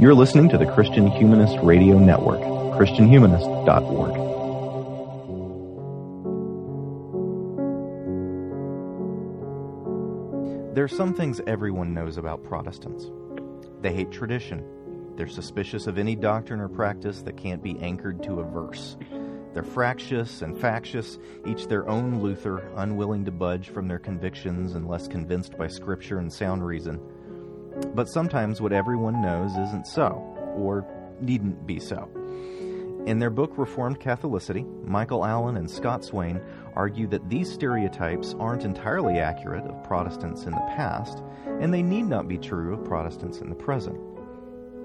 You're listening to the Christian Humanist Radio Network, ChristianHumanist.org. There are some things everyone knows about Protestants. They hate tradition. They're suspicious of any doctrine or practice that can't be anchored to a verse. They're fractious and factious, each their own Luther, unwilling to budge from their convictions unless convinced by Scripture and sound reason. But sometimes what everyone knows isn't so, or needn't be so. In their book Reformed Catholicity, Michael Allen and Scott Swain argue that these stereotypes aren't entirely accurate of Protestants in the past, and they need not be true of Protestants in the present.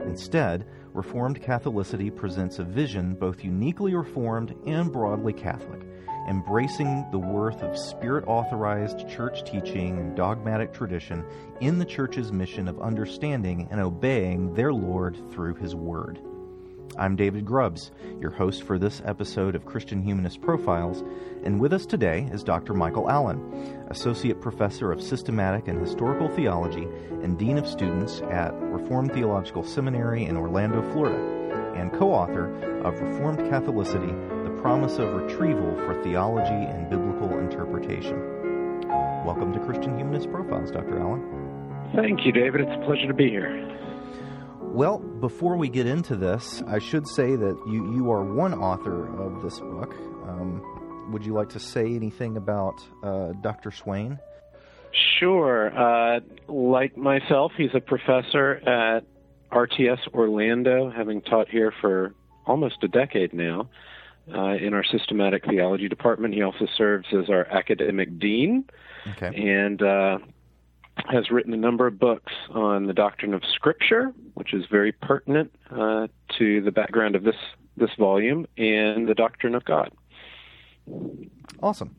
Instead, Reformed Catholicity presents a vision both uniquely Reformed and broadly Catholic, embracing the worth of spirit authorized church teaching and dogmatic tradition in the church's mission of understanding and obeying their Lord through His Word. I'm David Grubbs, your host for this episode of Christian Humanist Profiles, and with us today is Dr. Michael Allen, Associate Professor of Systematic and Historical Theology and Dean of Students at Reformed Theological Seminary in Orlando, Florida, and co author of Reformed Catholicity Promise of Retrieval for Theology and Biblical Interpretation. Welcome to Christian Humanist Profiles, Dr. Allen. Thank you, David. It's a pleasure to be here. Well, before we get into this, I should say that you, you are one author of this book. Um, would you like to say anything about uh, Dr. Swain? Sure. Uh, like myself, he's a professor at RTS Orlando, having taught here for almost a decade now uh, in our systematic theology department. He also serves as our academic dean. Okay. And uh, has written a number of books on the doctrine of Scripture, which is very pertinent uh, to the background of this this volume, and the doctrine of God. Awesome.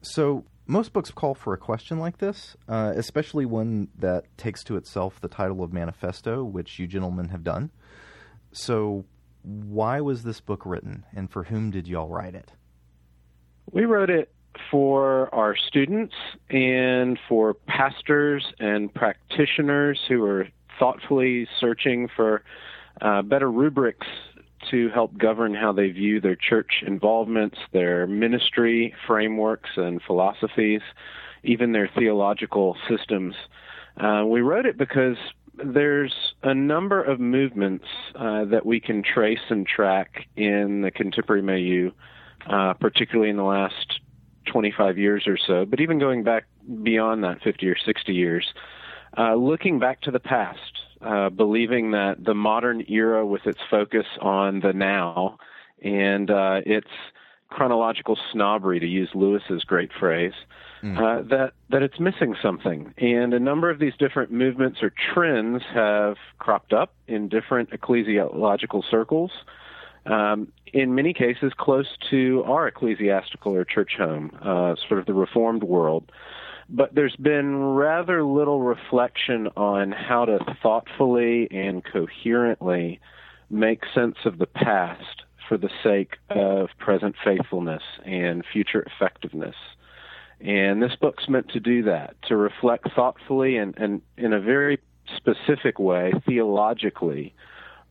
So most books call for a question like this, uh, especially one that takes to itself the title of manifesto, which you gentlemen have done. So, why was this book written, and for whom did y'all write it? We wrote it for our students and for pastors and practitioners who are thoughtfully searching for uh, better rubrics to help govern how they view their church involvements, their ministry frameworks and philosophies, even their theological systems. Uh, we wrote it because there's a number of movements uh, that we can trace and track in the contemporary milieu, uh, particularly in the last 25 years or so, but even going back beyond that 50 or 60 years, uh, looking back to the past, uh, believing that the modern era, with its focus on the now and uh, its chronological snobbery, to use Lewis's great phrase, mm. that that it's missing something. And a number of these different movements or trends have cropped up in different ecclesiological circles um, in many cases close to our ecclesiastical or church home, uh, sort of the Reformed world. But there's been rather little reflection on how to thoughtfully and coherently make sense of the past for the sake of present faithfulness and future effectiveness. And this book's meant to do that, to reflect thoughtfully and, and in a very specific way, theologically,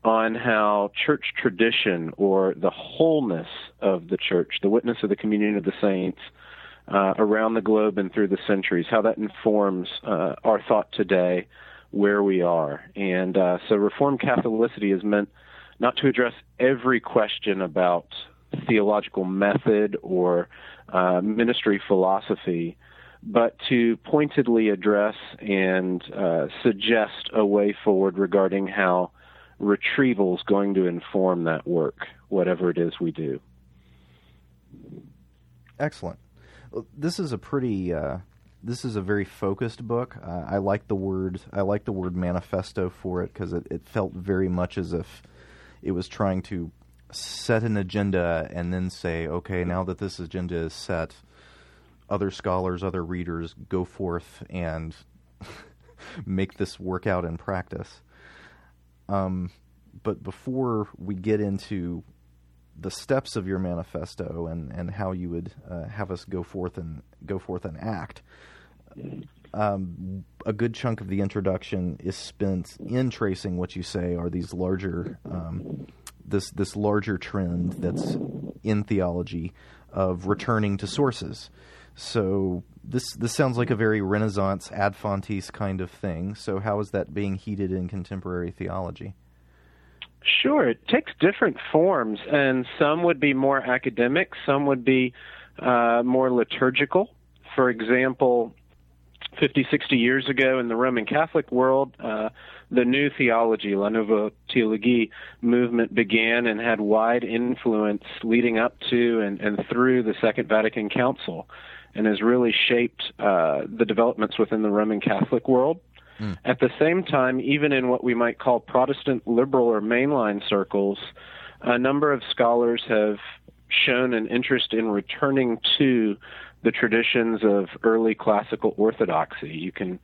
on how church tradition or the wholeness of the church, the witness of the communion of the saints uh, around the globe and through the centuries, how that informs uh, our thought today, where we are. And uh, so Reformed Catholicity is meant not to address every question about theological method or uh, ministry philosophy, but to pointedly address and uh, suggest a way forward regarding how retrieval is going to inform that work, whatever it is we do. Excellent. This is a pretty. Uh, this is a very focused book. Uh, I like the word. I like the word manifesto for it because it, it felt very much as if it was trying to set an agenda and then say, okay, now that this agenda is set, other scholars, other readers go forth and make this work out in practice. Um, but before we get into the steps of your manifesto and, and how you would uh, have us go forth and go forth and act, um, a good chunk of the introduction is spent in tracing what you say are these larger, um, this this larger trend that's in theology of returning to sources. So this this sounds like a very Renaissance ad fontes kind of thing. So how is that being heated in contemporary theology? Sure, it takes different forms, and some would be more academic, some would be uh, more liturgical. For example, 50, 60 years ago in the Roman Catholic world, uh, the new theology, La Nouvelle Théologie movement began and had wide influence leading up to and, and through the Second Vatican Council and has really shaped uh, the developments within the Roman Catholic world. Mm. At the same time, even in what we might call Protestant liberal or mainline circles, a number of scholars have shown an interest in returning to the traditions of early classical orthodoxy. You can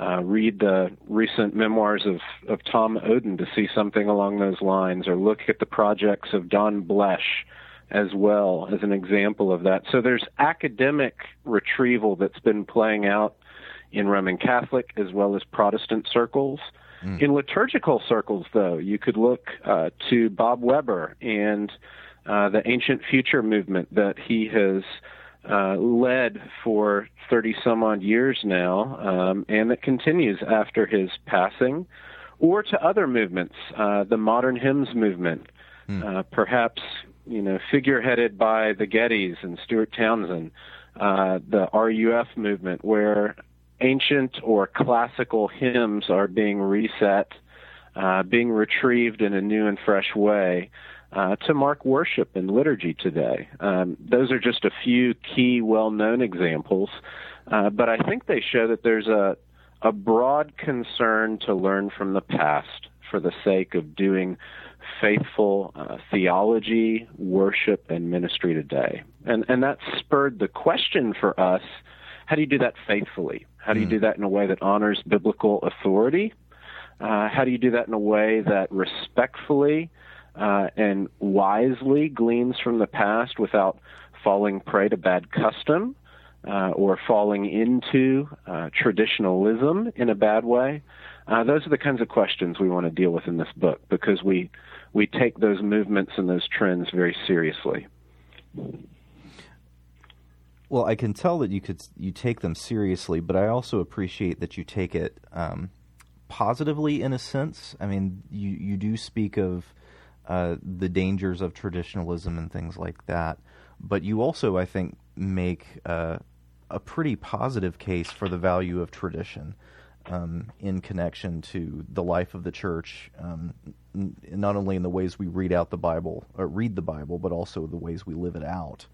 uh, read the recent memoirs of, of Tom Oden to see something along those lines, or look at the projects of Don Bloesch as well as an example of that. So there's academic retrieval that's been playing out in Roman Catholic as well as Protestant circles. Mm. In liturgical circles, though, you could look uh, to Bob Webber and uh, the Ancient Future movement that he has uh, led for 30 some odd years now, um, and that continues after his passing, or to other movements, uh, the modern hymns movement, mm. uh, perhaps you know figureheaded by the Gettys and Stuart Townend, uh, the RUF movement, where ancient or classical hymns are being reset, uh, being retrieved in a new and fresh way uh, to mark worship and liturgy today. Um, those are just a few key, well-known examples, uh, but I think they show that there's a a broad concern to learn from the past for the sake of doing faithful uh, theology, worship, and ministry today. And and that spurred the question for us: How do you do that faithfully? How do you mm. do that in a way that honors biblical authority? Uh, how do you do that in a way that respectfully uh, and wisely gleans from the past without falling prey to bad custom uh, or falling into uh, traditionalism in a bad way. Uh, those are the kinds of questions we want to deal with in this book because we we take those movements and those trends very seriously. Well, I can tell that you could you take them seriously, but I also appreciate that you take it um, positively in a sense. I mean, you you do speak of uh, the dangers of traditionalism and things like that. But you also, I think, make uh, a pretty positive case for the value of tradition um, in connection to the life of the church, um, n- not only in the ways we read out the Bible, or read the Bible, but also the ways we live it out.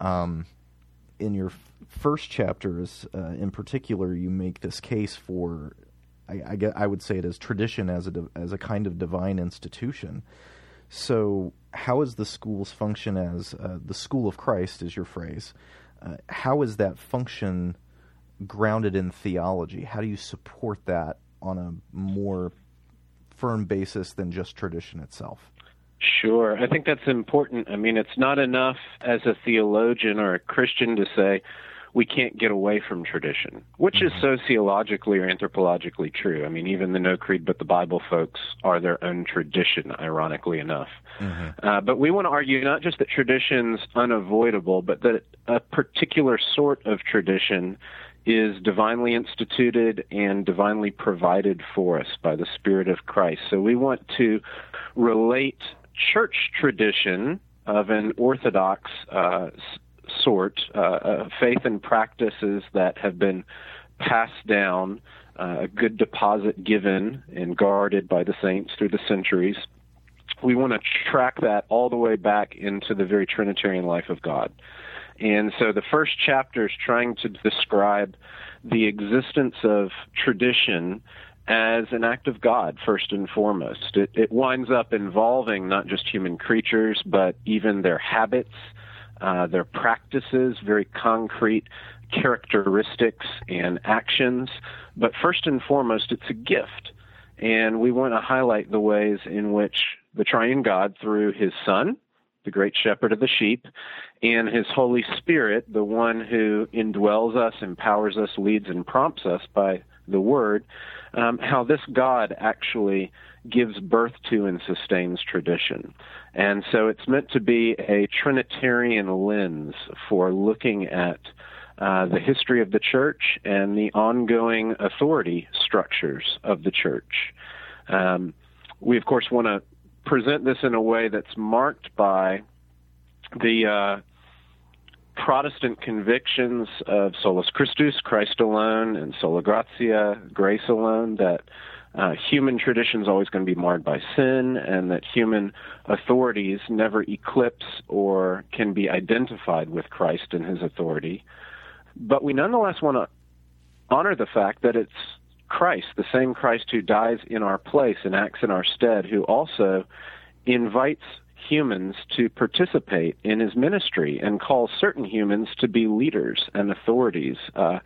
Um, in your f- first chapters, uh, in particular, you make this case for I, I, get, I would say it as tradition as a as a kind of divine institution. So, how is the school's function as uh, the school of Christ, is your phrase? Uh, how is that function grounded in theology? How do you support that on a more firm basis than just tradition itself? Sure. I think that's important. I mean, it's not enough as a theologian or a Christian to say, we can't get away from tradition, which is mm-hmm. sociologically or anthropologically true. I mean, even the No Creed but the Bible folks are their own tradition, ironically enough. Mm-hmm. Uh, but we want to argue not just that tradition's unavoidable, but that a particular sort of tradition is divinely instituted and divinely provided for us by the Spirit of Christ. So we want to relate church tradition of an orthodox uh, sort, uh, uh, faith and practices that have been passed down, uh, a good deposit given and guarded by the saints through the centuries. We want to track that all the way back into the very Trinitarian life of God. And so the first chapter is trying to describe the existence of tradition as an act of God, first and foremost. It, it winds up involving not just human creatures, but even their habits, uh, their practices, very concrete characteristics and actions. But first and foremost, it's a gift. And we want to highlight the ways in which the triune God, through his Son, the great shepherd of the sheep, and his Holy Spirit, the one who indwells us, empowers us, leads, and prompts us by the Word, um, how this God actually gives birth to and sustains tradition. And so it's meant to be a Trinitarian lens for looking at uh, the history of the church and the ongoing authority structures of the church. Um, we, of course, want to present this in a way that's marked by the uh, Protestant convictions of solus Christus, Christ alone, and sola gratia, grace alone, that uh, human tradition is always going to be marred by sin, and that human authorities never eclipse or can be identified with Christ and his authority. But we nonetheless want to honor the fact that it's Christ, the same Christ who dies in our place and acts in our stead, who also invites humans to participate in his ministry and calls certain humans to be leaders and authorities uh,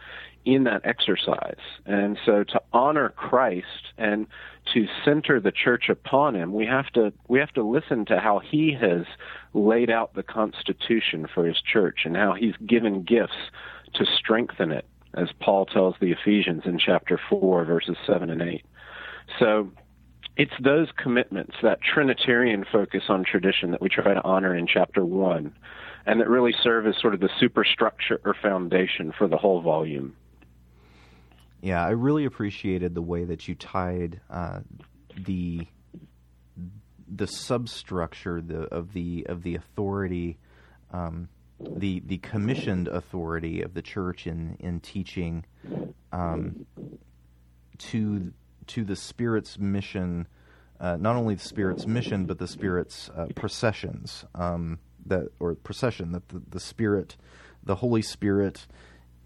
in that exercise. And so to honor Christ and to center the church upon him, we have to we have to listen to how he has laid out the constitution for his church and how he's given gifts to strengthen it, as Paul tells the Ephesians in chapter 4 verses 7 and 8. So it's those commitments, that Trinitarian focus on tradition that we try to honor in chapter 1 and that really serve as sort of the superstructure or foundation for the whole volume. Yeah, I really appreciated the way that you tied uh, the the substructure the, of the of the authority, um, the the commissioned authority of the church in in teaching um, to to the Spirit's mission. Uh, not only the Spirit's mission, but the Spirit's uh, processions um, that or procession that the, the Spirit, the Holy Spirit,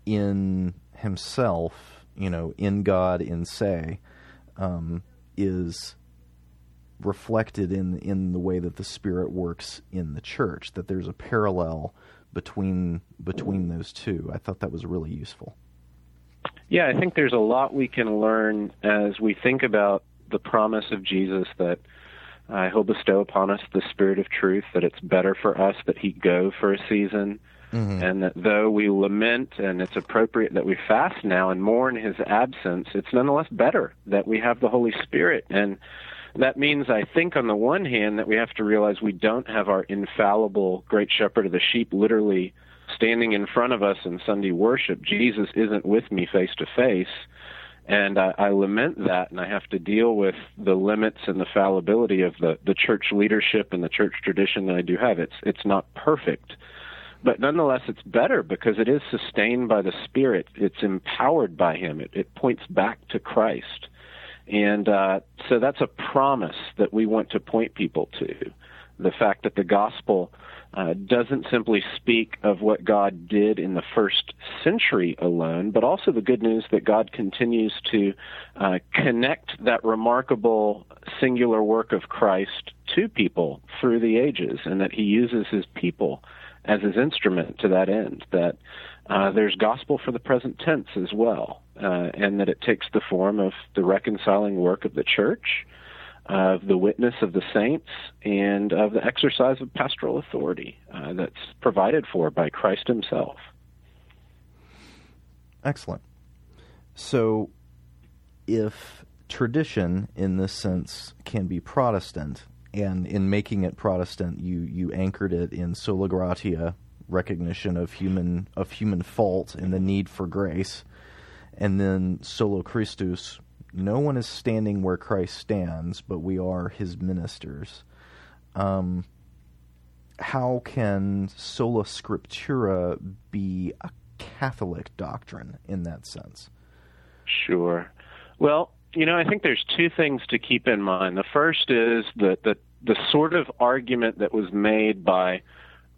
in Himself you know, in God, in se, um, is reflected in in the way that the Spirit works in the church. That there's a parallel between between those two. I thought that was really useful. Yeah, I think there's a lot we can learn as we think about the promise of Jesus that uh, He'll bestow upon us the Spirit of truth. That it's better for us that He go for a season Mm-hmm. And that though we lament and it's appropriate that we fast now and mourn his absence, it's nonetheless better that we have the Holy Spirit. And that means, I think, on the one hand, that we have to realize we don't have our infallible great shepherd of the sheep literally standing in front of us in Sunday worship. Jesus isn't with me face to face. And I, I lament that, and I have to deal with the limits and the fallibility of the, the church leadership and the church tradition that I do have. It's it's not perfect, but nonetheless, it's better because it is sustained by the Spirit. It's empowered by Him. It, it points back to Christ. And uh, so that's a promise that we want to point people to. The fact that the gospel uh, doesn't simply speak of what God did in the first century alone, but also the good news that God continues to uh, connect that remarkable singular work of Christ to people through the ages, and that He uses His people as his instrument to that end. That uh, there's gospel for the present tense as well, uh, and that it takes the form of the reconciling work of the church, of the witness of the saints, and of the exercise of pastoral authority uh, that's provided for by Christ Himself. Excellent. So, if tradition in this sense can be Protestant, and in making it Protestant, you you anchored it in sola gratia, recognition of human of human fault and the need for grace, and then solus Christus. No one is standing where Christ stands, but we are His ministers. Um, how can sola scriptura be a Catholic doctrine in that sense? Sure. Well, you know, I think there's two things to keep in mind. The first is that the the sort of argument that was made by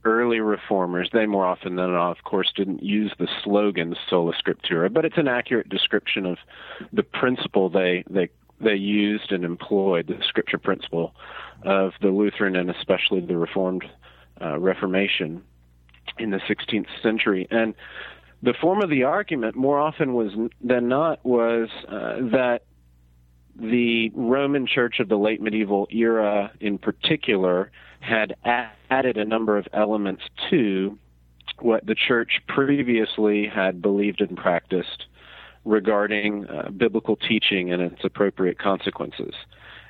early reformers, they more often than not, of course, didn't use the slogan sola scriptura, but it's an accurate description of the principle they they they used and employed, the scripture principle of the Lutheran and especially the Reformed uh, Reformation in the 16th century. And the form of the argument, more often was than not, was uh, that the Roman Church of the late medieval era, in particular, had added a number of elements to what the church previously had believed and practiced regarding uh, biblical teaching and its appropriate consequences.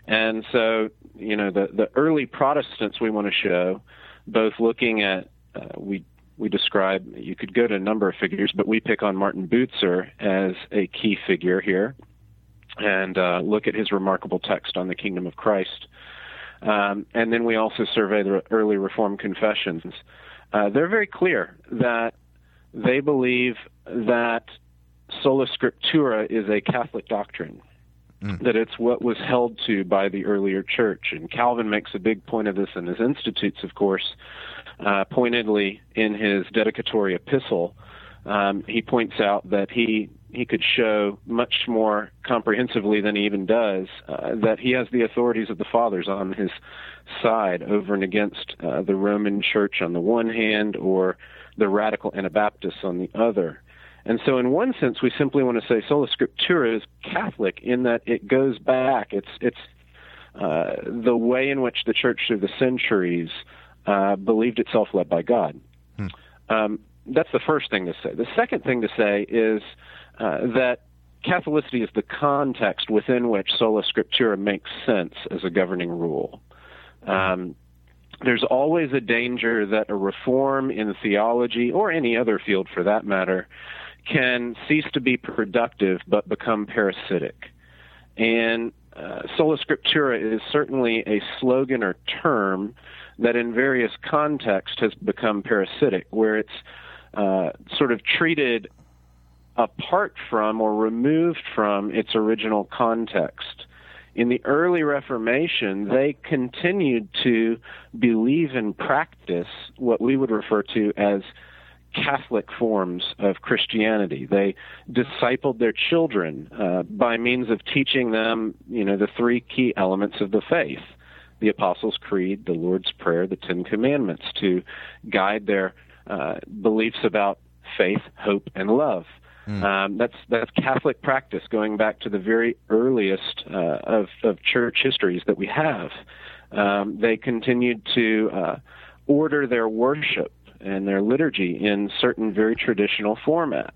And so, you know, the, the early Protestants we want to show, both looking at, uh, we, we describe, you could go to a number of figures, but we pick on Martin Bucer as a key figure here and uh, look at his remarkable text on the kingdom of Christ. Um, and then we also survey the early Reformed confessions. Uh, they're very clear that they believe that sola scriptura is a Catholic doctrine, mm. that it's what was held to by the earlier church. And Calvin makes a big point of this in his Institutes, of course, uh, pointedly in his dedicatory epistle. Um, he points out that he he could show much more comprehensively than he even does uh, that he has the authorities of the fathers on his side over and against uh, the Roman Church on the one hand or the radical Anabaptists on the other. And so, in one sense, we simply want to say sola scriptura is Catholic in that it goes back. It's it's uh, the way in which the church through the centuries uh, believed itself led by God. Hmm. Um, that's the first thing to say. The second thing to say is uh, that Catholicity is the context within which sola scriptura makes sense as a governing rule. Um, there's always a danger that a reform in theology, or any other field for that matter, can cease to be productive but become parasitic. And uh, sola scriptura is certainly a slogan or term that in various contexts has become parasitic, where it's uh, sort of treated apart from or removed from its original context. In the early Reformation, they continued to believe and practice what we would refer to as Catholic forms of Christianity. They discipled their children uh, by means of teaching them, you know, the three key elements of the faith: the Apostles' Creed, the Lord's Prayer, the Ten Commandments, to guide their uh, beliefs about faith, hope, and love. Mm. Um, that's that's Catholic practice going back to the very earliest uh, of of church histories that we have. Um, they continued to uh, order their worship and their liturgy in certain very traditional formats,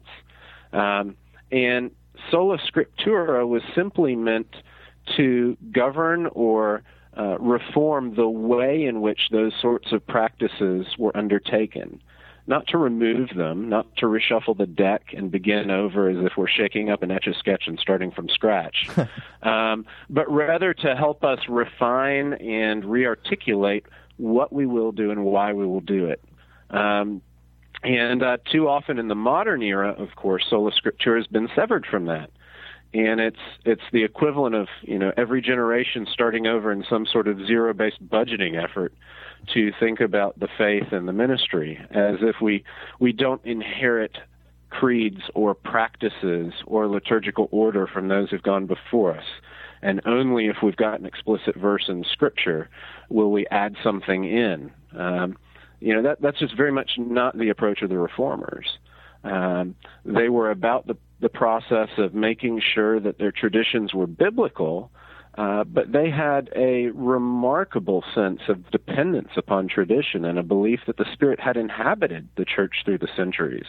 um, and sola scriptura was simply meant to govern or uh, reform the way in which those sorts of practices were undertaken not to remove them, not to reshuffle the deck and begin over as if we're shaking up an etch a sketch and starting from scratch, um, but rather to help us refine and rearticulate what we will do and why we will do it. Um, and uh, too often in the modern era, of course, sola scriptura has been severed from that and it's it's the equivalent of you know every generation starting over in some sort of zero based budgeting effort to think about the faith and the ministry as if we we don't inherit creeds or practices or liturgical order from those who've gone before us. And only if we've got an explicit verse in scripture will we add something in. Um, you know that that's just very much not the approach of the reformers. Um, they were about the the process of making sure that their traditions were biblical uh, but they had a remarkable sense of dependence upon tradition and a belief that the Spirit had inhabited the church through the centuries.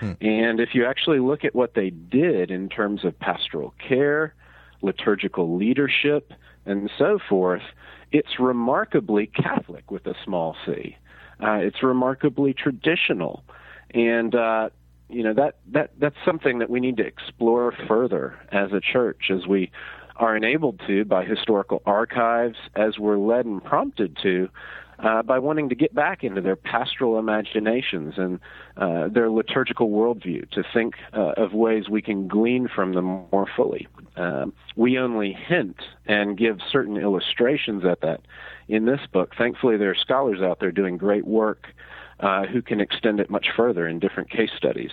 Hmm. And if you actually look at what they did in terms of pastoral care, liturgical leadership, and so forth, it's remarkably Catholic with a small c. Uh, it's remarkably traditional. And uh, you know that that that's something that we need to explore further as a church as we are enabled to by historical archives, as we're led and prompted to uh, by wanting to get back into their pastoral imaginations and uh, their liturgical worldview to think uh, of ways we can glean from them more fully. Um, we only hint and give certain illustrations at that in this book. Thankfully, there are scholars out there doing great work uh, who can extend it much further in different case studies.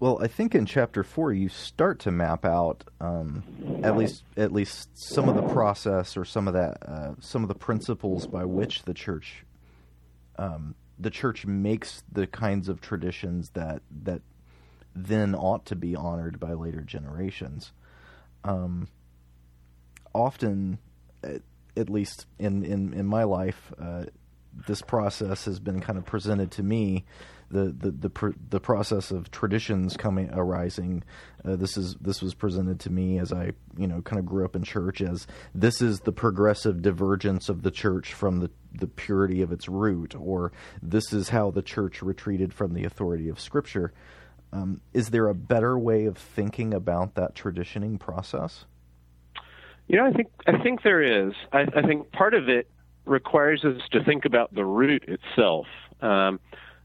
Well, I think in chapter four you start to map out um, at least at least some of the process or some of that uh, some of the principles by which the church um, the church makes the kinds of traditions that that then ought to be honored by later generations. Um, often, at least in in in my life, uh, this process has been kind of presented to me the the the, pr- the process of traditions coming arising. Uh, this is this was presented to me as I you know kind of grew up in church as this is the progressive divergence of the church from the the purity of its root, or this is how the church retreated from the authority of Scripture. Um, is there a better way of thinking about that traditioning process? You know, I think I think there is. I, I think part of it requires us to think about the root itself. Um,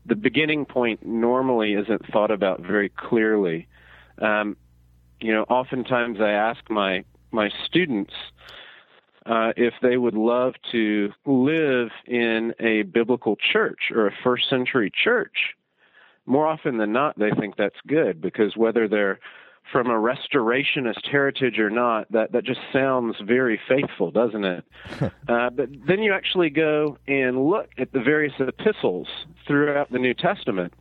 the beginning point normally isn't thought about very clearly. Um, you know, oftentimes I ask my my students uh, if they would love to live in a biblical church or a first century church. More often than not, they think that's good because whether they're from a restorationist heritage or not, that, that just sounds very faithful, doesn't it? uh, but then you actually go and look at the various epistles throughout the New Testament.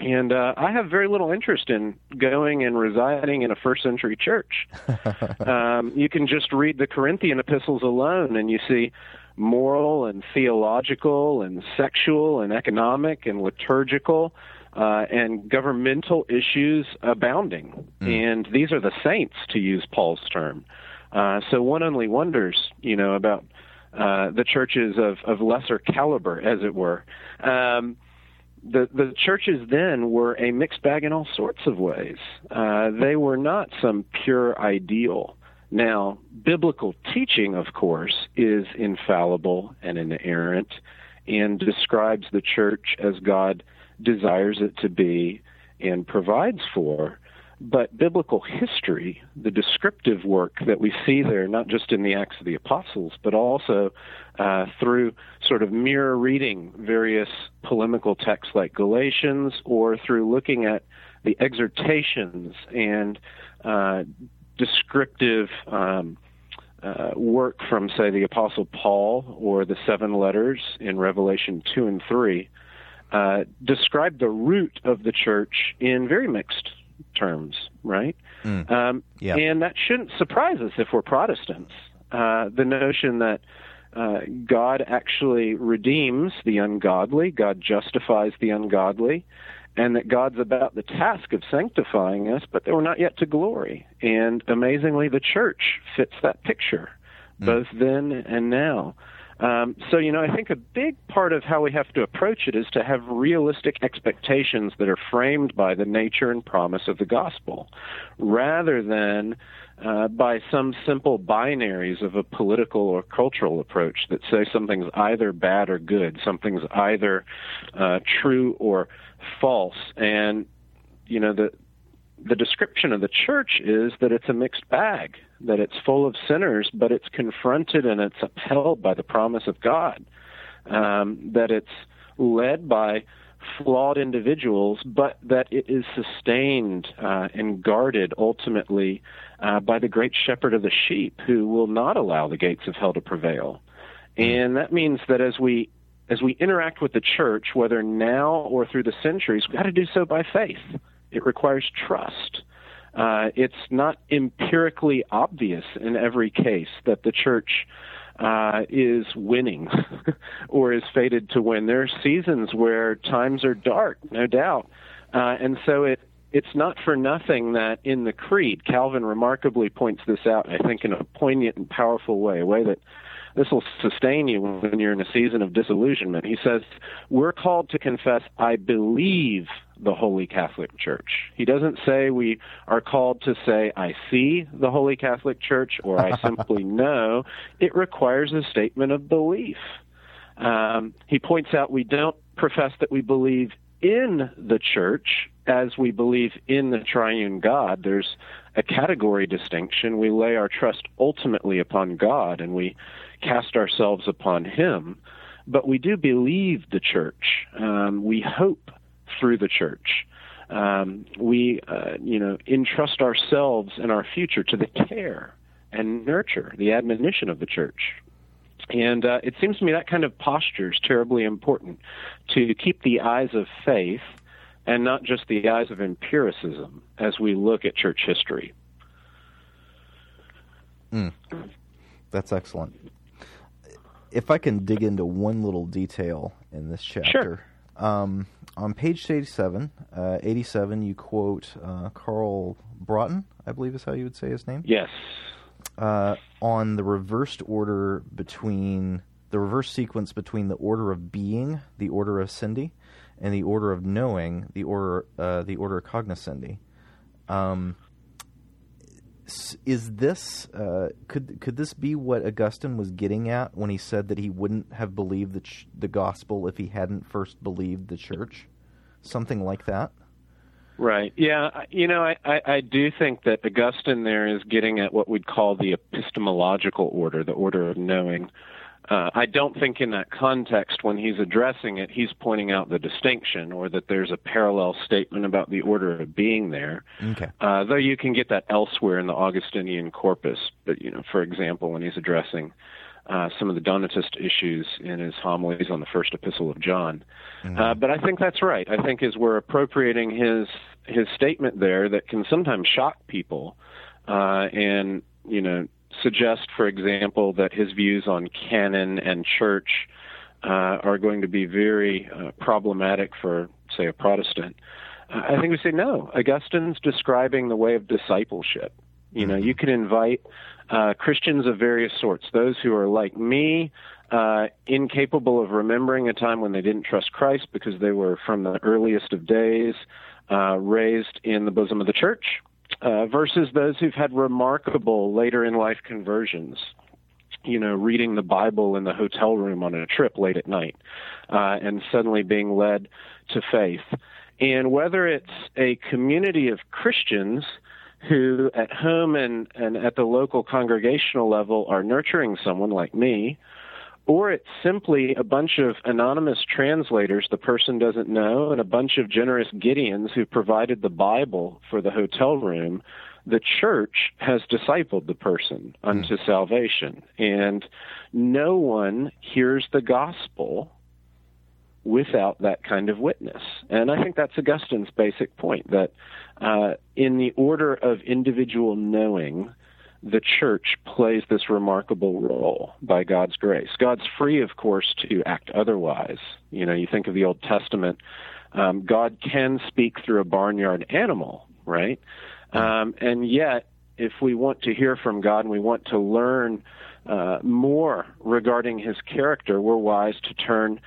And uh, I have very little interest in going and residing in a first century church. um, you can just read the Corinthian epistles alone, and you see moral and theological and sexual and economic and liturgical uh, and governmental issues abounding. Mm. And these are the saints, to use Paul's term. Uh, so one only wonders, you know, about uh, the churches of, of lesser caliber, as it were. Um, the the churches then were a mixed bag in all sorts of ways. Uh, they were not some pure ideal. Now, biblical teaching, of course, is infallible and inerrant, and describes the church as God desires it to be and provides for. But biblical history, the descriptive work that we see there, not just in the Acts of the Apostles, but also uh, through sort of mirror reading various polemical texts like Galatians, or through looking at the exhortations and uh, descriptive um, uh, work from, say, the Apostle Paul or the seven letters in Revelation 2 and 3, uh, describe the root of the church in very mixed terms, right? Mm. Um, yeah. And that shouldn't surprise us if we're Protestants. Uh, the notion that uh, God actually redeems the ungodly, God justifies the ungodly, and that God's about the task of sanctifying us, but that we're not yet to glory. And amazingly, the church fits that picture, mm. both then and now. Um, so, you know, I think a big part of how we have to approach it is to have realistic expectations that are framed by the nature and promise of the gospel, rather than uh, by some simple binaries of a political or cultural approach that say something's either bad or good, something's either uh, true or false. And, you know, the, the description of the church is that it's a mixed bag, that it's full of sinners, but it's confronted and it's upheld by the promise of God, um, that it's led by flawed individuals, but that it is sustained uh, and guarded ultimately uh, by the great shepherd of the sheep who will not allow the gates of hell to prevail. And that means that as we as we interact with the church, whether now or through the centuries, we've got to do so by faith. It requires trust. Uh, it's not empirically obvious in every case that the church uh, is winning or is fated to win. There are seasons where times are dark, no doubt. Uh, and so it, it's not for nothing that in the Creed, Calvin remarkably points this out, I think, in a poignant and powerful way, a way that this will sustain you when you're in a season of disillusionment. He says, We're called to confess, I believe the Holy Catholic Church. He doesn't say we are called to say, I see the Holy Catholic Church or I simply know. It requires a statement of belief. Um, he points out we don't profess that we believe in the church as we believe in the triune God. There's a category distinction. We lay our trust ultimately upon God and we cast ourselves upon Him. But we do believe the church. Um, we hope through the church. Um, we, uh, you know, entrust ourselves and our future to the care and nurture, the admonition of the church. And uh, it seems to me that kind of posture is terribly important to keep the eyes of faith and not just the eyes of empiricism as we look at church history. Mm. That's excellent. If I can dig into one little detail in this chapter. Sure. Um, on page 87, uh, 87, you quote uh, Carl Braaten, I believe is how you would say his name. Yes. Uh, on the reversed order between the reverse sequence between the order of being, the order of essendi, and the order of knowing, the order uh, the order of cognoscendi. Um, is this uh, could could this be what Augustine was getting at when he said that he wouldn't have believed the ch- the gospel if he hadn't first believed the church, something like that? Right. Yeah. You know, I, I, I do think that Augustine there is getting at what we'd call the epistemological order, the order of knowing. Uh, I don't think in that context, when he's addressing it, he's pointing out the distinction or that there's a parallel statement about the order of being there. Okay. Uh, though you can get that elsewhere in the Augustinian corpus. But, you know, for example, when he's addressing uh, some of the Donatist issues in his homilies on the first epistle of John. Mm-hmm. Uh, but I think that's right. I think as we're appropriating his his statement there, that can sometimes shock people, uh, and you know suggest, for example, that his views on canon and church uh, are going to be very uh, problematic for, say, a Protestant. Uh, I think we say no. Augustine's describing the way of discipleship. You know, you can invite uh, Christians of various sorts, those who are like me, uh, incapable of remembering a time when they didn't trust Christ because they were from the earliest of days, uh, raised in the bosom of the church, uh, versus those who've had remarkable later in life conversions. You know, reading the Bible in the hotel room on a trip late at night, uh, and suddenly being led to faith. And whether it's a community of Christians who, at home and, and at the local congregational level, are nurturing someone like me, or it's simply a bunch of anonymous translators the person doesn't know and a bunch of generous Gideons who provided the Bible for the hotel room, the church has discipled the person unto mm. salvation. And no one hears the gospel without that kind of witness. And I think that's Augustine's basic point that uh, in the order of individual knowing, the church plays this remarkable role by God's grace. God's free, of course, to act otherwise. You know, you think of the Old Testament, um, God can speak through a barnyard animal, right? Um, and yet, if we want to hear from God and we want to learn uh, more regarding his character, we're wise to turn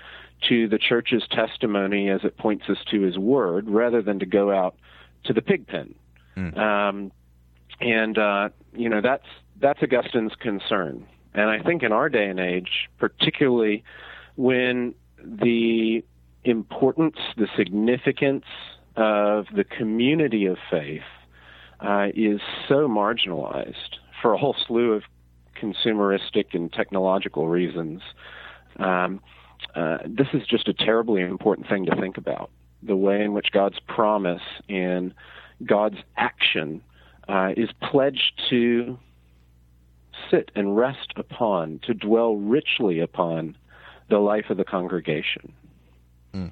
to the church's testimony as it points us to his word rather than to go out to the pig pen. Mm. Um, and uh, you know that's that's Augustine's concern. And I think in our day and age, particularly when the importance, the significance of the community of faith uh, is so marginalized for a whole slew of consumeristic and technological reasons, um, uh, this is just a terribly important thing to think about. The way in which God's promise and God's action uh, is pledged to sit and rest upon, to dwell richly upon the life of the congregation. Mm.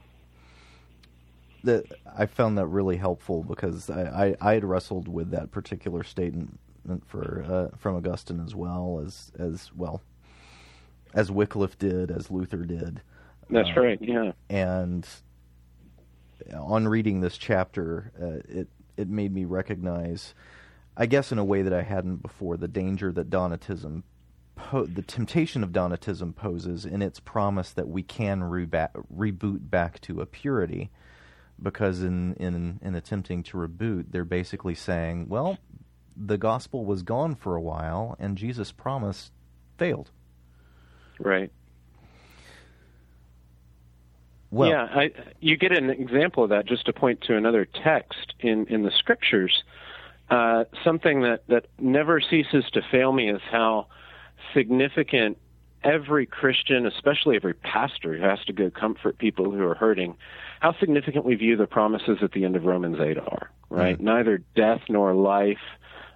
That I found that really helpful because I, I, I, had wrestled with that particular statement for uh, from Augustine as well as as well as Wycliffe did, as Luther did. That's uh, right. Yeah. And on reading this chapter, uh, it it made me recognize I guess in a way that I hadn't before, the danger that Donatism, po- the temptation of Donatism poses in its promise that we can reba- reboot back to a purity, because in, in in attempting to reboot, they're basically saying, well, the gospel was gone for a while, and Jesus' promise failed. Right. Well, yeah, I, you get an example of that just to point to another text in in the scriptures uh, something that, that never ceases to fail me is how significant every Christian, especially every pastor who has to go comfort people who are hurting, how significant we view the promises at the end of Romans 8 are, right? Mm-hmm. Neither death nor life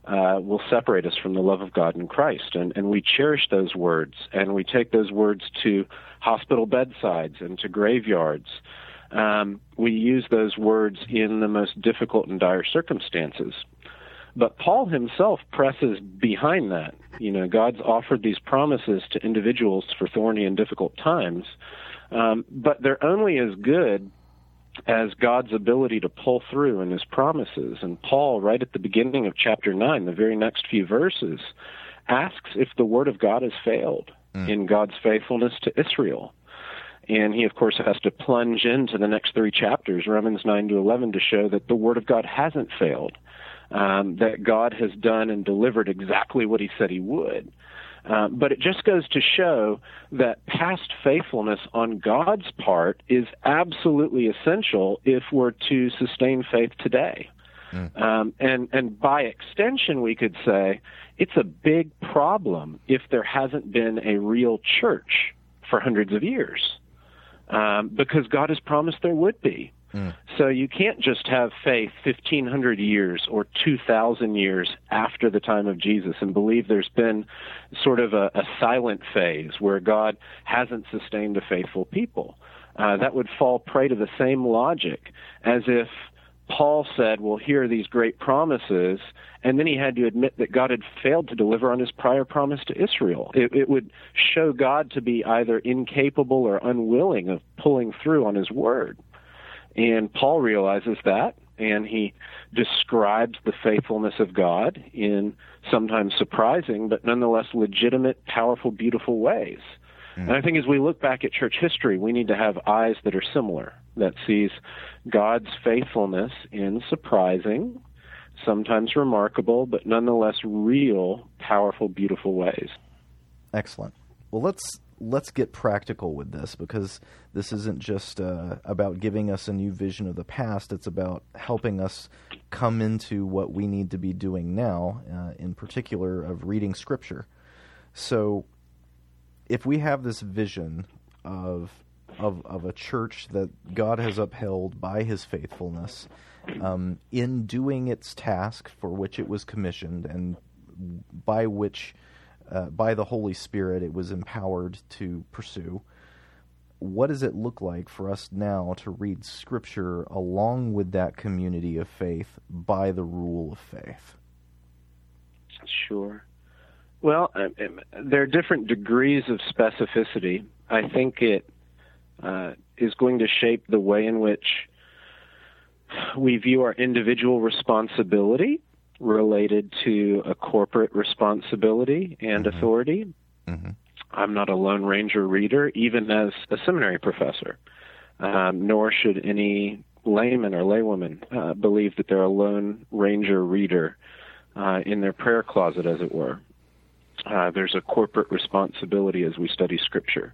uh, will separate us from the love of God in Christ. And, and we cherish those words, and we take those words to hospital bedsides and to graveyards. Um, we use those words in the most difficult and dire circumstances. But Paul himself presses behind that You know, God's offered these promises to individuals for thorny and difficult times, um, but they're only as good as God's ability to pull through in his promises. And Paul, right at the beginning of chapter 9, the very next few verses, asks if the word of God has failed mm. in God's faithfulness to Israel. And he, of course, has to plunge into the next three chapters, Romans 9 to 11, to show that the Word of God hasn't failed, um, that God has done and delivered exactly what he said he would. Uh, but it just goes to show that past faithfulness on God's part is absolutely essential if we're to sustain faith today. Mm. Um, and and by extension, we could say it's a big problem if there hasn't been a real church for hundreds of years, um, because God has promised there would be. Mm. So you can't just have faith 1500 years or 2000 years after the time of Jesus and believe there's been sort of a, a silent phase where God hasn't sustained a faithful people. Uh, that would fall prey to the same logic as if Paul said, Well, here are these great promises, and then he had to admit that God had failed to deliver on his prior promise to Israel. It, it would show God to be either incapable or unwilling of pulling through on his word. And Paul realizes that, and he describes the faithfulness of God in sometimes surprising, but nonetheless legitimate, powerful, beautiful ways. Mm. And I think as we look back at church history, we need to have eyes that are similar, that sees God's faithfulness in surprising, sometimes remarkable, but nonetheless real, powerful, beautiful ways. Excellent. Well, let's let's get practical with this because this isn't just uh, about giving us a new vision of the past. It's about helping us come into what we need to be doing now, uh, in particular of reading Scripture. So, if we have this vision of of of a church that God has upheld by His faithfulness um, in doing its task for which it was commissioned and by which uh, by the Holy Spirit it was empowered to pursue. What does it look like for us now to read Scripture along with that community of faith by the rule of faith? Sure. Well, there are different degrees of specificity. I think it uh, is going to shape the way in which we view our individual responsibility related to a corporate responsibility and mm-hmm. authority. Mm-hmm. I'm not a Lone Ranger reader, even as a seminary professor, um, nor should any layman or laywoman uh, believe that they're a Lone Ranger reader uh, in their prayer closet, as it were. Uh, there's a corporate responsibility as we study Scripture.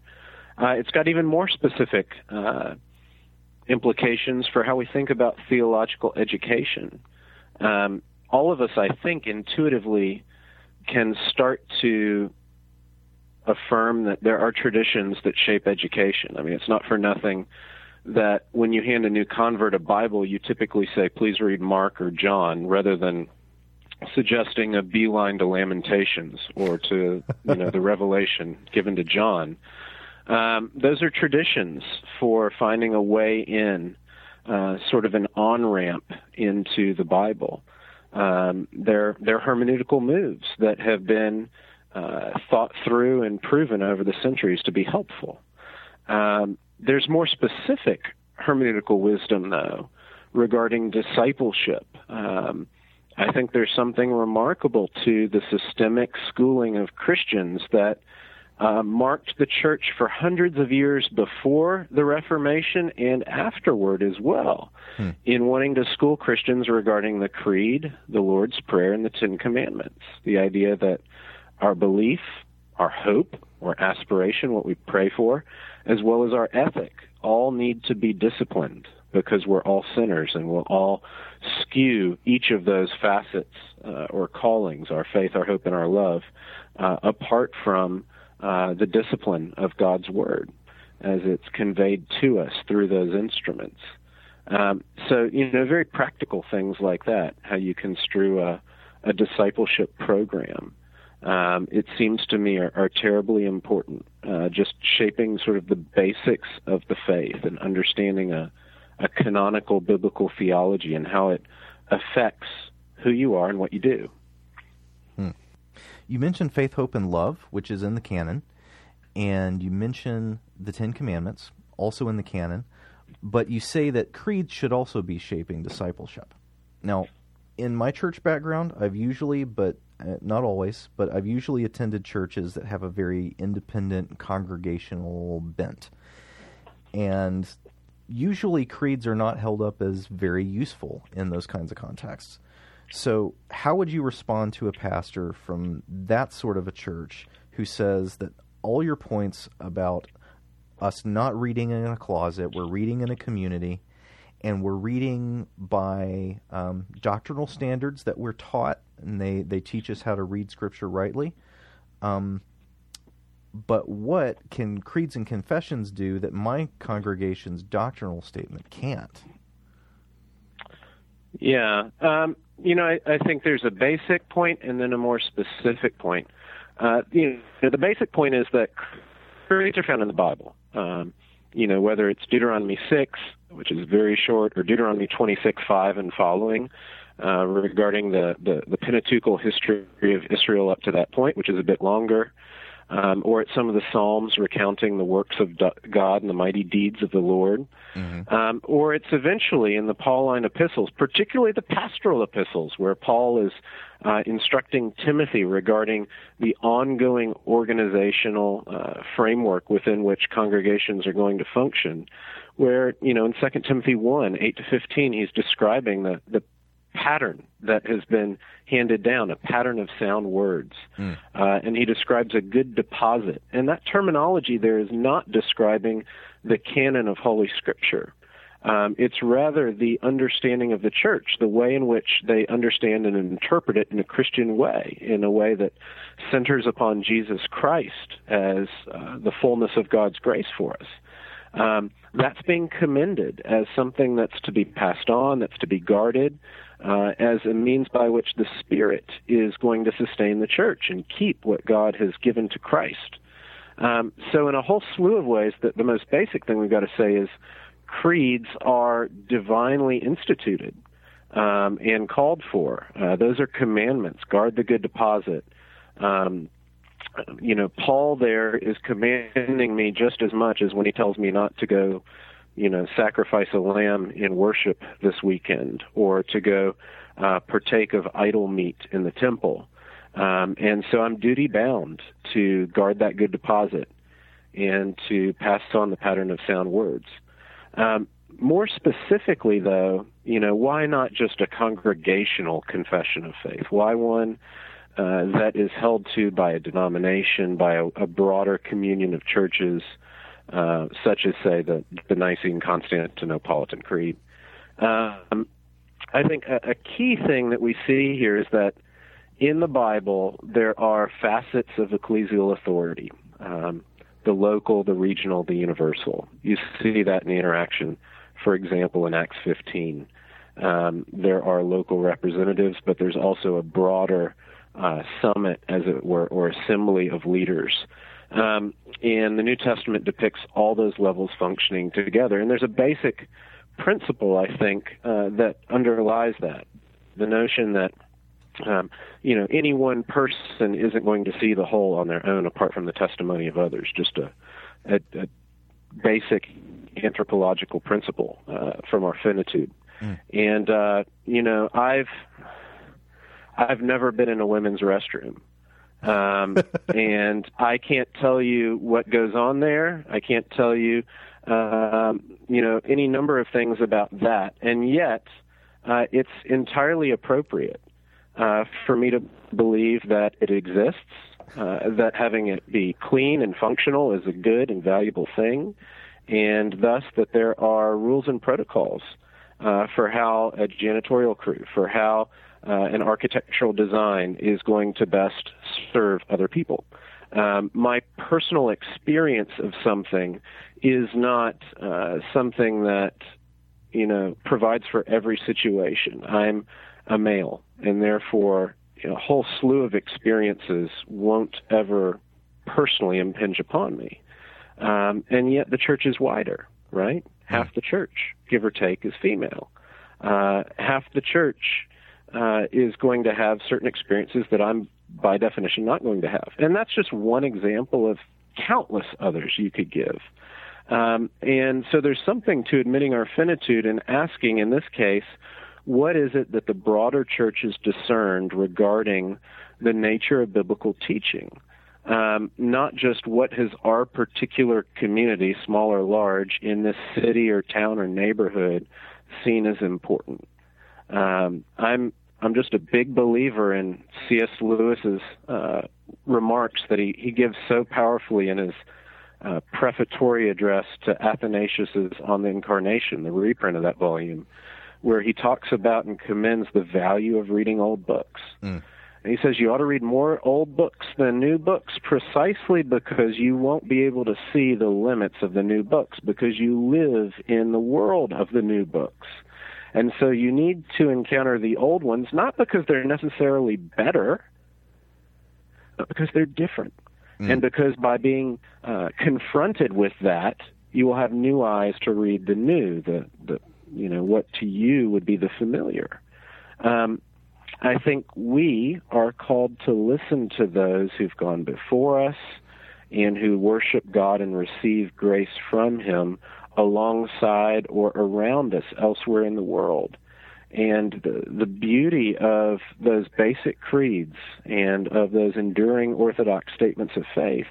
Uh, it's got even more specific uh, implications for how we think about theological education. Um, all of us, I think, intuitively can start to affirm that there are traditions that shape education. I mean, it's not for nothing that when you hand a new convert a Bible, you typically say, please read Mark or John, rather than suggesting a beeline to Lamentations or to you know the Revelation given to John. Um, those are traditions for finding a way in, uh, sort of an on ramp into the Bible. Um, they're, they're hermeneutical moves that have been uh, thought through and proven over the centuries to be helpful. Um, there's more specific hermeneutical wisdom, though, regarding discipleship. Um, I think there's something remarkable to the systemic schooling of Christians that uh, marked the church for hundreds of years before the Reformation and afterward as well, hmm. in wanting to school Christians regarding the Creed, the Lord's Prayer, and the Ten Commandments. The idea that our belief, our hope, or aspiration, what we pray for, as well as our ethic, all need to be disciplined because we're all sinners and we'll all skew each of those facets uh, or callings, our faith, our hope, and our love, uh, apart from uh, the discipline of God's Word as it's conveyed to us through those instruments. Um, so, you know, very practical things like that, how you construe a, a discipleship program. Um, it seems to me are, are terribly important. Uh, just shaping sort of the basics of the faith and understanding a, a canonical biblical theology and how it affects who you are and what you do. You mentioned faith, hope, and love, which is in the canon, and you mention the Ten Commandments, also in the canon, but you say that creeds should also be shaping discipleship. Now, in my church background, I've usually, but uh, not always, but I've usually attended churches that have a very independent congregational bent. And usually creeds are not held up as very useful in those kinds of contexts. So, how would you respond to a pastor from that sort of a church who says that all your points about us not reading in a closet, we're reading in a community, and we're reading by um, doctrinal standards that we're taught, and they, they teach us how to read Scripture rightly. Um, but what can creeds and confessions do that my congregation's doctrinal statement can't? Yeah. Um, you know, I, I, think there's a basic point and then a more specific point. Uh, you know, the basic point is that creeds are found in the Bible. Um, you know, whether it's Deuteronomy 6, which is very short, or Deuteronomy 26, 5 and following, uh, regarding the, the, the Pentateuchal history of Israel up to that point, which is a bit longer um, or at some of the Psalms recounting the works of God and the mighty deeds of the Lord, mm-hmm. um, or it's eventually in the Pauline epistles, particularly the pastoral epistles, where Paul is uh, instructing Timothy regarding the ongoing organizational uh, framework within which congregations are going to function. Where you know in Second Timothy one eight to fifteen, he's describing the the pattern that has been handed down, a pattern of sound words. Mm. Uh, and he describes a good deposit. And that terminology there is not describing the canon of Holy Scripture. Um, it's rather the understanding of the church, the way in which they understand and interpret it in a Christian way, in a way that centers upon Jesus Christ as uh, the fullness of God's grace for us. Um, that's being commended as something that's to be passed on, that's to be guarded, uh, as a means by which the Spirit is going to sustain the church and keep what God has given to Christ. Um, so, in a whole slew of ways, that the most basic thing we've got to say is creeds are divinely instituted um, and called for. Uh, those are commandments. Guard the good deposit. Um, you know, Paul there is commanding me just as much as when he tells me not to go you know, sacrifice a lamb in worship this weekend or to go uh, partake of idol meat in the temple. Um, and so I'm duty bound to guard that good deposit and to pass on the pattern of sound words. Um, more specifically, though, you know, why not just a congregational confession of faith? Why one uh, that is held to by a denomination, by a, a broader communion of churches? Uh, such as, say, the, the Nicene Constantinopolitan Creed. Um, I think a, a key thing that we see here is that in the Bible there are facets of ecclesial authority um, the local, the regional, the universal. You see that in the interaction, for example, in Acts 15. Um, there are local representatives, but there's also a broader uh, summit, as it were, or assembly of leaders um, and the New Testament depicts all those levels functioning together. And there's a basic principle, I think, uh, that underlies that the notion that um, you know any one person isn't going to see the whole on their own apart from the testimony of others. Just a, a, a basic anthropological principle uh, from our finitude. Mm. And uh, you know, I've I've never been in a women's restroom. Um, and I can't tell you what goes on there. I can't tell you, um, you know, any number of things about that. And yet, uh, it's entirely appropriate uh, for me to believe that it exists, uh, that having it be clean and functional is a good and valuable thing, and thus that there are rules and protocols uh, for how a janitorial crew, for how uh, an architectural design is going to best serve other people. Um, my personal experience of something is not uh, something that you know provides for every situation. I'm a male, and therefore you know, a whole slew of experiences won't ever personally impinge upon me. Um, and yet the church is wider, right? Half the church, give or take, is female. Uh, half the church uh, is going to have certain experiences that I'm, by definition, not going to have. And that's just one example of countless others you could give. Um, and so there's something to admitting our finitude and asking, in this case, what is it that the broader church has discerned regarding the nature of biblical teaching? Um, not just what has our particular community, small or large, in this city or town or neighborhood seen as important. Um, I'm I'm just a big believer in C.S. Lewis's uh, remarks that he, he gives so powerfully in his uh, prefatory address to Athanasius's On the Incarnation, the reprint of that volume, where he talks about and commends the value of reading old books. Mm. And he says you ought to read more old books than new books precisely because you won't be able to see the limits of the new books because you live in the world of the new books. And so you need to encounter the old ones, not because they're necessarily better, but because they're different. Mm. And because by being uh, confronted with that, you will have new eyes to read the new, the, the you know, what to you would be the familiar. Um, I think we are called to listen to those who've gone before us and who worship God and receive grace from Him alongside or around us elsewhere in the world. And the, the beauty of those basic creeds and of those enduring orthodox statements of faith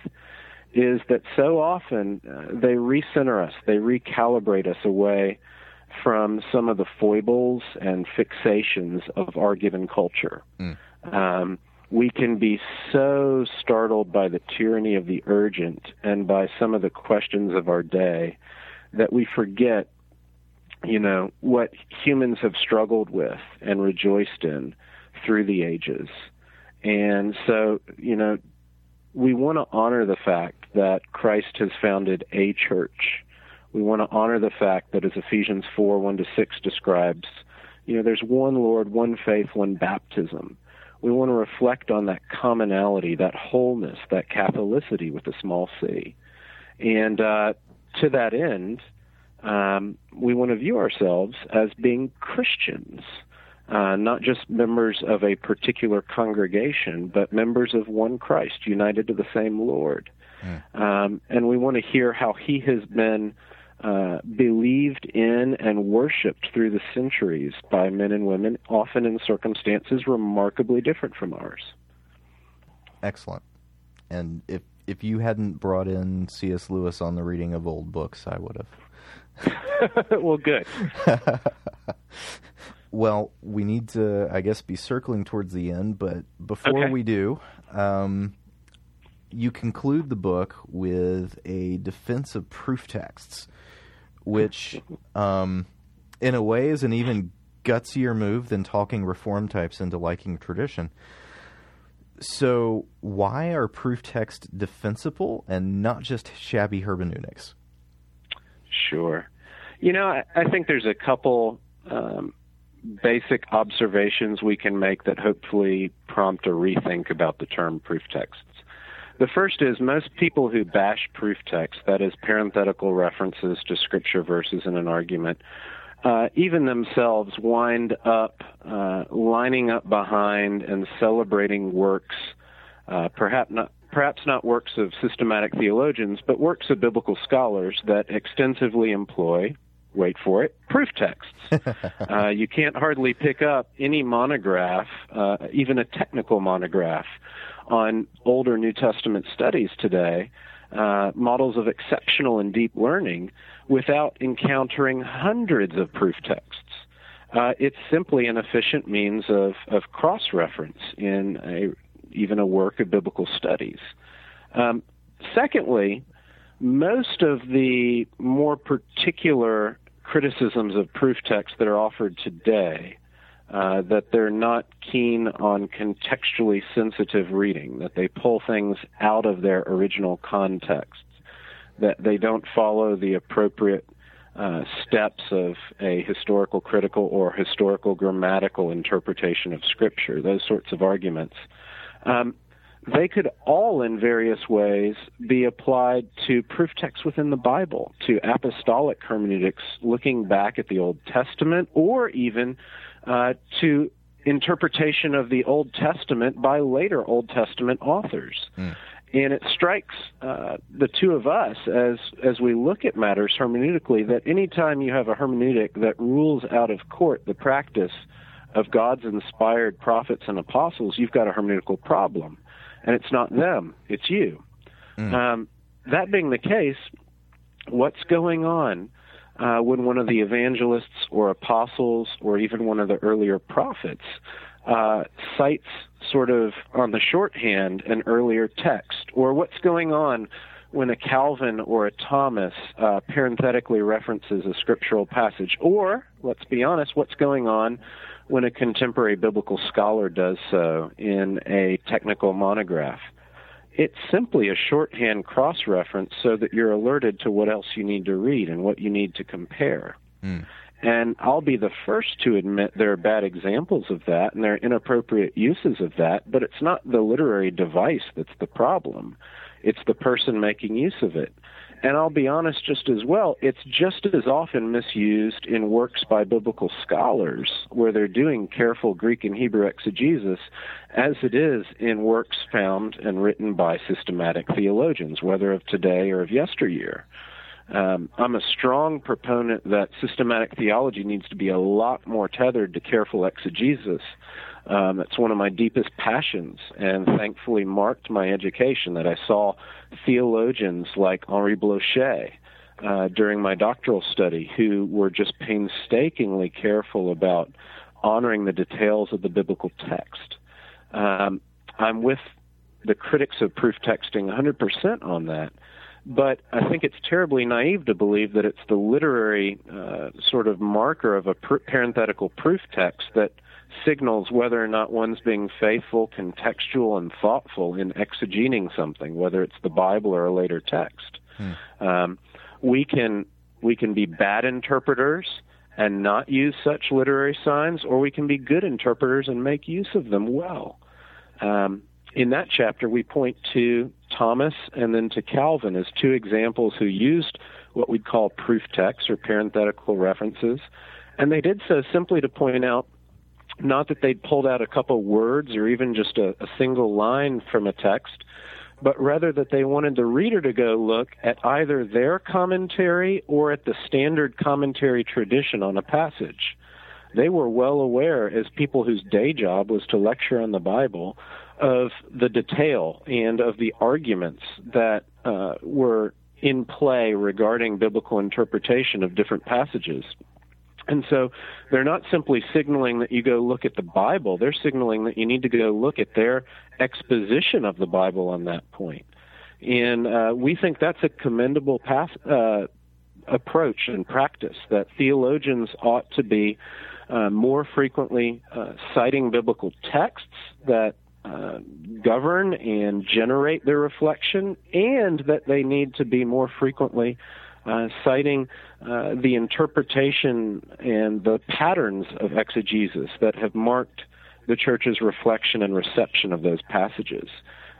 is that so often uh, they recenter us, they recalibrate us away from some of the foibles and fixations of our given culture. Mm. Um, we can be so startled by the tyranny of the urgent and by some of the questions of our day that we forget, you know, what humans have struggled with and rejoiced in through the ages. And so, you know, we want to honor the fact that Christ has founded a church. We want to honor the fact that, as Ephesians 4 1 to 6 describes, you know, there's one Lord, one faith, one baptism. We want to reflect on that commonality, that wholeness, that Catholicity with a small c. And uh, to that end, um, we want to view ourselves as being Christians, uh, not just members of a particular congregation, but members of one Christ, united to the same Lord. Mm. Um, and we want to hear how He has been uh, believed in and worshipped through the centuries by men and women, often in circumstances remarkably different from ours. Excellent. And if if you hadn't brought in C.S. Lewis on the reading of old books, I would have. well, good. well, we need to, I guess, be circling towards the end, but before okay. we do, um, you conclude the book with a defense of proof texts, which, um, in a way, is an even gutsier move than talking reform types into liking tradition. So, why are proof text defensible and not just shabby hermeneutics? Sure. You know, I, I think there's a couple um, basic observations we can make that hopefully prompt a rethink about the term proof texts. The first is most people who bash proof text, that is, parenthetical references to scripture verses in an argument, uh, even themselves wind up uh, lining up behind and celebrating works, uh, perhaps not perhaps not works of systematic theologians, but works of biblical scholars that extensively employ, wait for it, proof texts. uh, you can't hardly pick up any monograph, uh, even a technical monograph, on older New Testament studies today, uh, models of exceptional and deep learning, without encountering hundreds of proof texts. Uh, it's simply an efficient means of, of cross reference in a, even a work of biblical studies. Um, secondly, most of the more particular criticisms of proof texts that are offered today uh, that they're not keen on contextually sensitive reading, that they pull things out of their original contexts, that they don't follow the appropriate uh, steps of a historical critical or historical grammatical interpretation of Scripture, those sorts of arguments. Um, they could all, in various ways, be applied to proof texts within the Bible, to apostolic hermeneutics, looking back at the Old Testament, or even uh, to interpretation of the Old Testament by later Old Testament authors. Mm. And it strikes uh, the two of us as as we look at matters hermeneutically that anytime you have a hermeneutic that rules out of court the practice of God's inspired prophets and apostles, you've got a hermeneutical problem, and it's not them, it's you. Mm. Um, that being the case, what's going on uh, when one of the evangelists or apostles or even one of the earlier prophets uh, cites sort of on the shorthand an earlier text, or what's going on when a Calvin or a Thomas uh, parenthetically references a scriptural passage, or let's be honest, what's going on when a contemporary biblical scholar does so in a technical monograph. It's simply a shorthand cross reference so that you're alerted to what else you need to read and what you need to compare. Mm. And I'll be the first to admit there are bad examples of that and there are inappropriate uses of that, but it's not the literary device that's the problem. It's the person making use of it. And I'll be honest just as well, it's just as often misused in works by biblical scholars where they're doing careful Greek and Hebrew exegesis as it is in works found and written by systematic theologians, whether of today or of yesteryear. Um, I'm a strong proponent that systematic theology needs to be a lot more tethered to careful exegesis um, it's one of my deepest passions, and thankfully marked my education that I saw theologians like Henri Blocher uh, during my doctoral study who were just painstakingly careful about honoring the details of the biblical text. Um, I'm with the critics of proof texting 100% on that. But I think it's terribly naive to believe that it's the literary uh, sort of marker of a pr- parenthetical proof text that signals whether or not one's being faithful, contextual, and thoughtful in exegeting something, whether it's the Bible or a later text. Hmm. Um, we can we can be bad interpreters and not use such literary signs, or we can be good interpreters and make use of them well. Um, in that chapter, we point to Thomas and then to Calvin as two examples who used what we'd call proof texts or parenthetical references. And they did so simply to point out not that they'd pulled out a couple words or even just a, a single line from a text, but rather that they wanted the reader to go look at either their commentary or at the standard commentary tradition on a passage. They were well aware, as people whose day job was to lecture on the Bible, of the detail and of the arguments that uh, were in play regarding biblical interpretation of different passages. And so they're not simply signaling that you go look at the Bible, they're signaling that you need to go look at their exposition of the Bible on that point. And uh, we think that's a commendable path, uh, approach and practice that theologians ought to be uh, more frequently uh, citing biblical texts that uh, govern and generate their reflection, and that they need to be more frequently uh, citing uh, the interpretation and the patterns of exegesis that have marked the church's reflection and reception of those passages.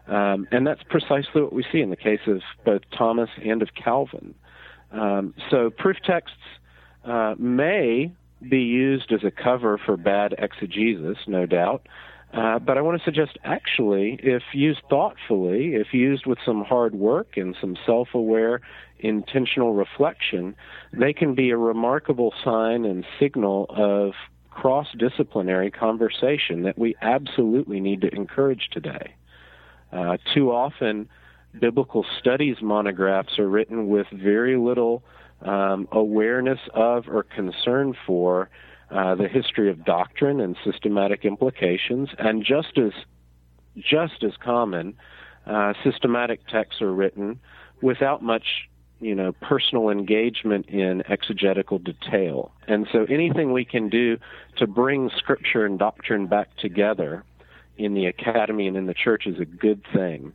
Um, and that's precisely what we see in the case of both Thomas and of Calvin. Um, so proof texts uh, may be used as a cover for bad exegesis, no doubt. Uh, but I want to suggest actually, if used thoughtfully, if used with some hard work and some self aware intentional reflection, they can be a remarkable sign and signal of cross disciplinary conversation that we absolutely need to encourage today. Uh, too often, biblical studies monographs are written with very little um, awareness of or concern for uh, the history of doctrine and systematic implications, and just as just as common, uh, systematic texts are written without much you know, personal engagement in exegetical detail. And so anything we can do to bring scripture and doctrine back together in the academy and in the church is a good thing.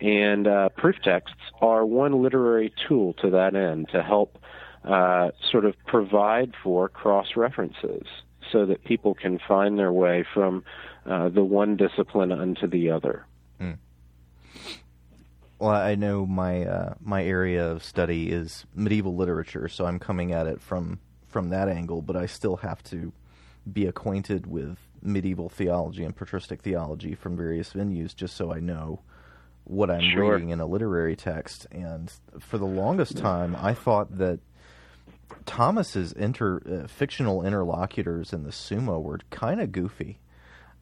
And uh, proof texts are one literary tool to that end to help uh, sort of provide for cross references so that people can find their way from uh, the one discipline unto the other. Mm. Well, I know my uh, my area of study is medieval literature, so I'm coming at it from from that angle. But I still have to be acquainted with medieval theology and patristic theology from various venues just so I know what I'm sure. reading in a literary text. And for the longest time, I thought that Thomas's inter uh, fictional interlocutors in the Summa were kind of goofy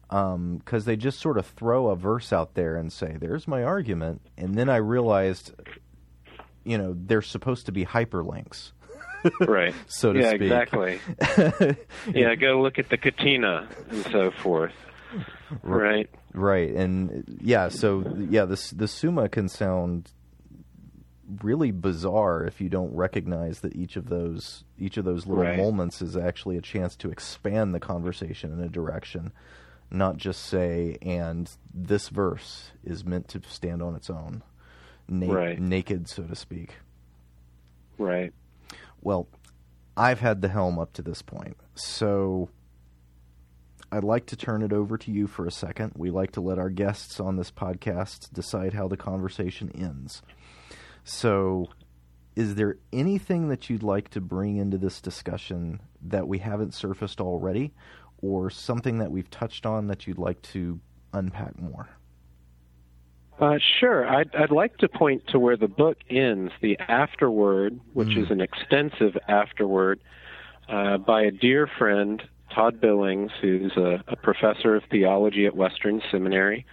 because um, they just sort of throw a verse out there and say, "There's my argument," and then I realized, you know, they're supposed to be hyperlinks. right. so to speak. yeah, speak. exactly. yeah, go look at the Catena and so forth. Right. Right. And yeah, so yeah, this the Summa can sound really bizarre if you don't recognize that each of those each of those little Right. moments is actually a chance to expand the conversation in a direction, not just say and this verse is meant to stand on its own, na- Right. naked so to speak. Right. Well, I've had the helm up to this point, so I'd like to turn it over to you for a second. We like to let our guests on this podcast decide how the conversation ends. So, is there anything that you'd like to bring into this discussion that we haven't surfaced already, or something that we've touched on that you'd like to unpack more? Uh, sure. I'd, I'd like to point to where the book ends, the afterword, which Mm. is an extensive afterword uh, by a dear friend, Todd Billings, who's a, a professor of theology at Western Seminary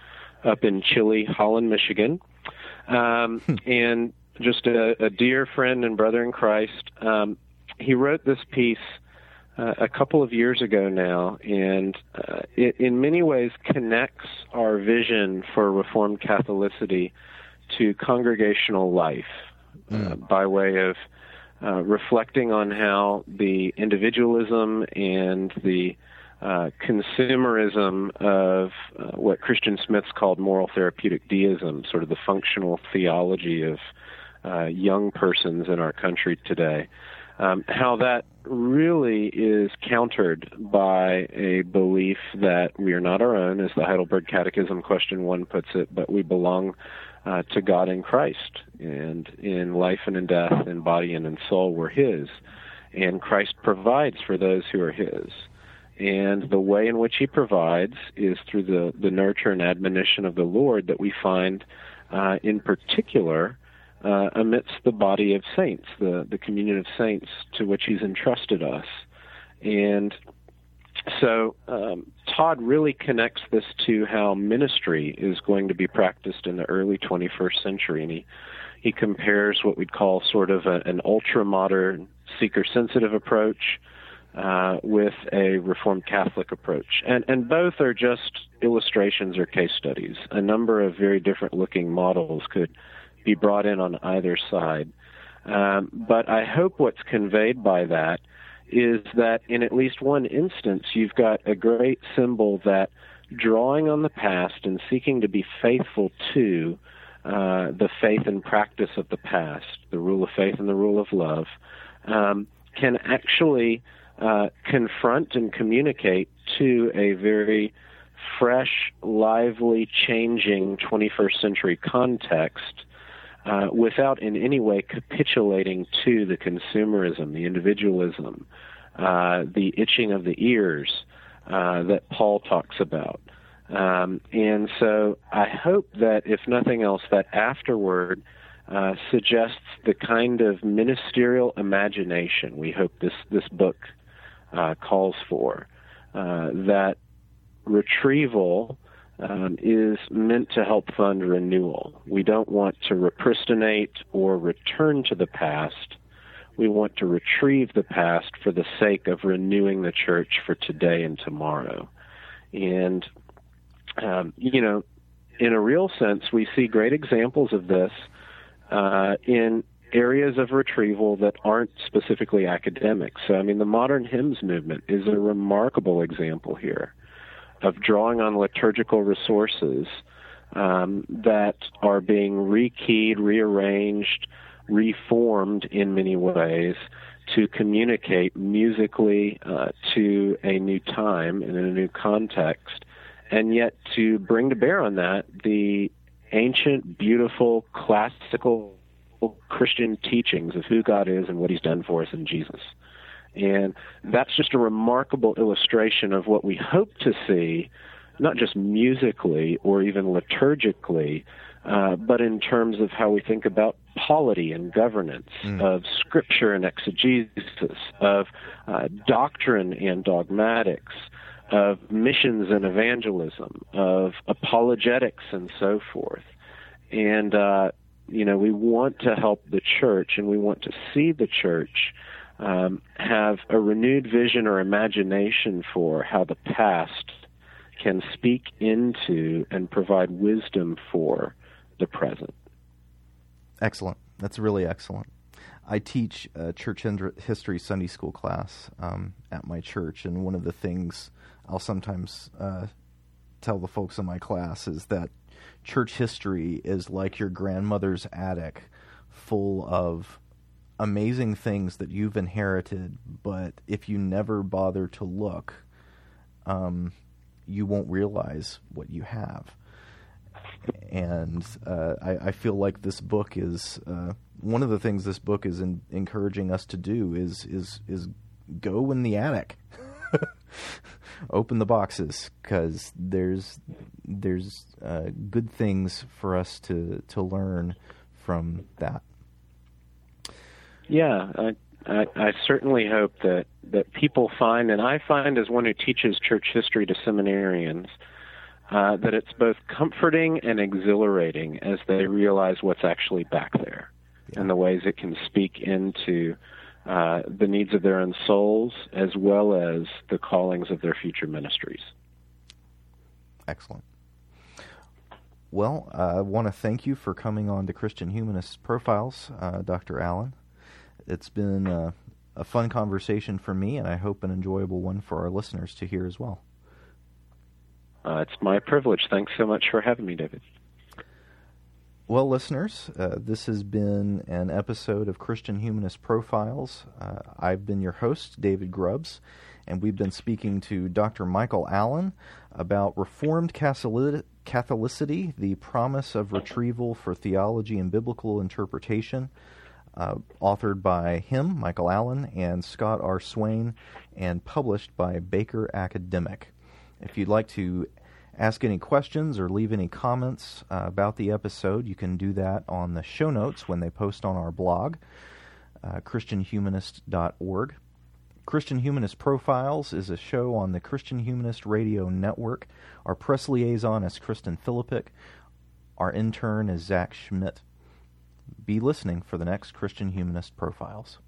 up in chilly, Holland, Michigan, um, and just a, a dear friend and brother in Christ. Um, he wrote this piece uh, a couple of years ago now, and uh, it in many ways connects our vision for Reformed Catholicity to congregational life uh, by way of uh, reflecting on how the individualism and the uh, consumerism of uh, what Christian Smith's called moral therapeutic deism, sort of the functional theology of uh, young persons in our country today, um, how that really is countered by a belief that we are not our own, as the Heidelberg Catechism question one puts it, but we belong uh, to God in Christ, and in life and in death, in body and in soul, we're His, and Christ provides for those who are His. And the way in which He provides is through the, the nurture and admonition of the Lord that we find, uh, in particular, uh, amidst the body of saints, the, the communion of saints to which He's entrusted us. And so um, Todd really connects this to how ministry is going to be practiced in the early 21st century, and he he compares what we'd call sort of a, an ultra modern seeker sensitive approach uh, with a Reformed Catholic approach, and and both are just illustrations or case studies. A number of very different looking models could be brought in on either side, um, but I hope what's conveyed by that is that in at least one instance, you've got a great symbol that drawing on the past and seeking to be faithful to uh, the faith and practice of the past, the rule of faith and the rule of love, um, can actually uh, confront and communicate to a very fresh, lively, changing 21st century context uh, without in any way capitulating to the consumerism, the individualism, uh, the itching of the ears uh, that Paul talks about. Um, and so I hope that, if nothing else, that afterword uh, suggests the kind of ministerial imagination we hope this, this book uh, calls for. Uh, that retrieval um, is meant to help fund renewal. We don't want to repristinate or return to the past. We want to retrieve the past for the sake of renewing the church for today and tomorrow. And, um, you know, in a real sense, we see great examples of this uh, in areas of retrieval that aren't specifically academic. So, I mean, the modern hymns movement is a remarkable example here of drawing on liturgical resources um, that are being rekeyed, rearranged, reformed in many ways to communicate musically uh, to a new time and in a new context, and yet to bring to bear on that the ancient, beautiful, classical Christian teachings of who God is and what He's done for us in Jesus. And that's just a remarkable illustration of what we hope to see, not just musically or even liturgically, uh, but in terms of how we think about polity and governance, mm. of scripture and exegesis, of uh, doctrine and dogmatics, of missions and evangelism, of apologetics and so forth. And, uh, you know, we want to help the church and we want to see the church um, have a renewed vision or imagination for how the past can speak into and provide wisdom for the present. Excellent. That's really excellent. I teach a church history Sunday school class um, at my church, and one of the things I'll sometimes uh, tell the folks in my class is that church history is like your grandmother's attic, full of amazing things that you've inherited, but if you never bother to look, um, you won't realize what you have and uh, I, I, feel like this book is uh, one of the things this book is in, encouraging us to do is is is go in the attic, open the boxes because there's there's uh, good things for us to to learn from that. Yeah, I, I, I certainly hope that that people find, and I find as one who teaches church history to seminarians uh, that it's both comforting and exhilarating as they realize what's actually back there yeah. and the ways it can speak into uh, the needs of their own souls as well as the callings of their future ministries. Excellent. Well, I want to thank you for coming on to Christian Humanist Profiles, uh, Dr. Allen. It's been a fun conversation for me, and I hope an enjoyable one for our listeners to hear as well. Uh, it's my privilege. Thanks so much for having me, David. Well, listeners, uh, this has been an episode of Christian Humanist Profiles. Uh, I've been your host, David Grubbs, and we've been speaking to Dr. Michael Allen about Reformed Catholicity, the promise of retrieval for theology and biblical interpretation, uh, authored by him, Michael Allen, and Scott R. Swain, and published by Baker Academic. If you'd like to ask any questions or leave any comments uh, about the episode, you can do that on the show notes when they post on our blog, uh, ChristianHumanist.org. Christian Humanist Profiles is a show on the Christian Humanist Radio Network. Our press liaison is Kristen Philippic. Our intern is Zach Schmidt. Be listening for the next Christian Humanist Profiles.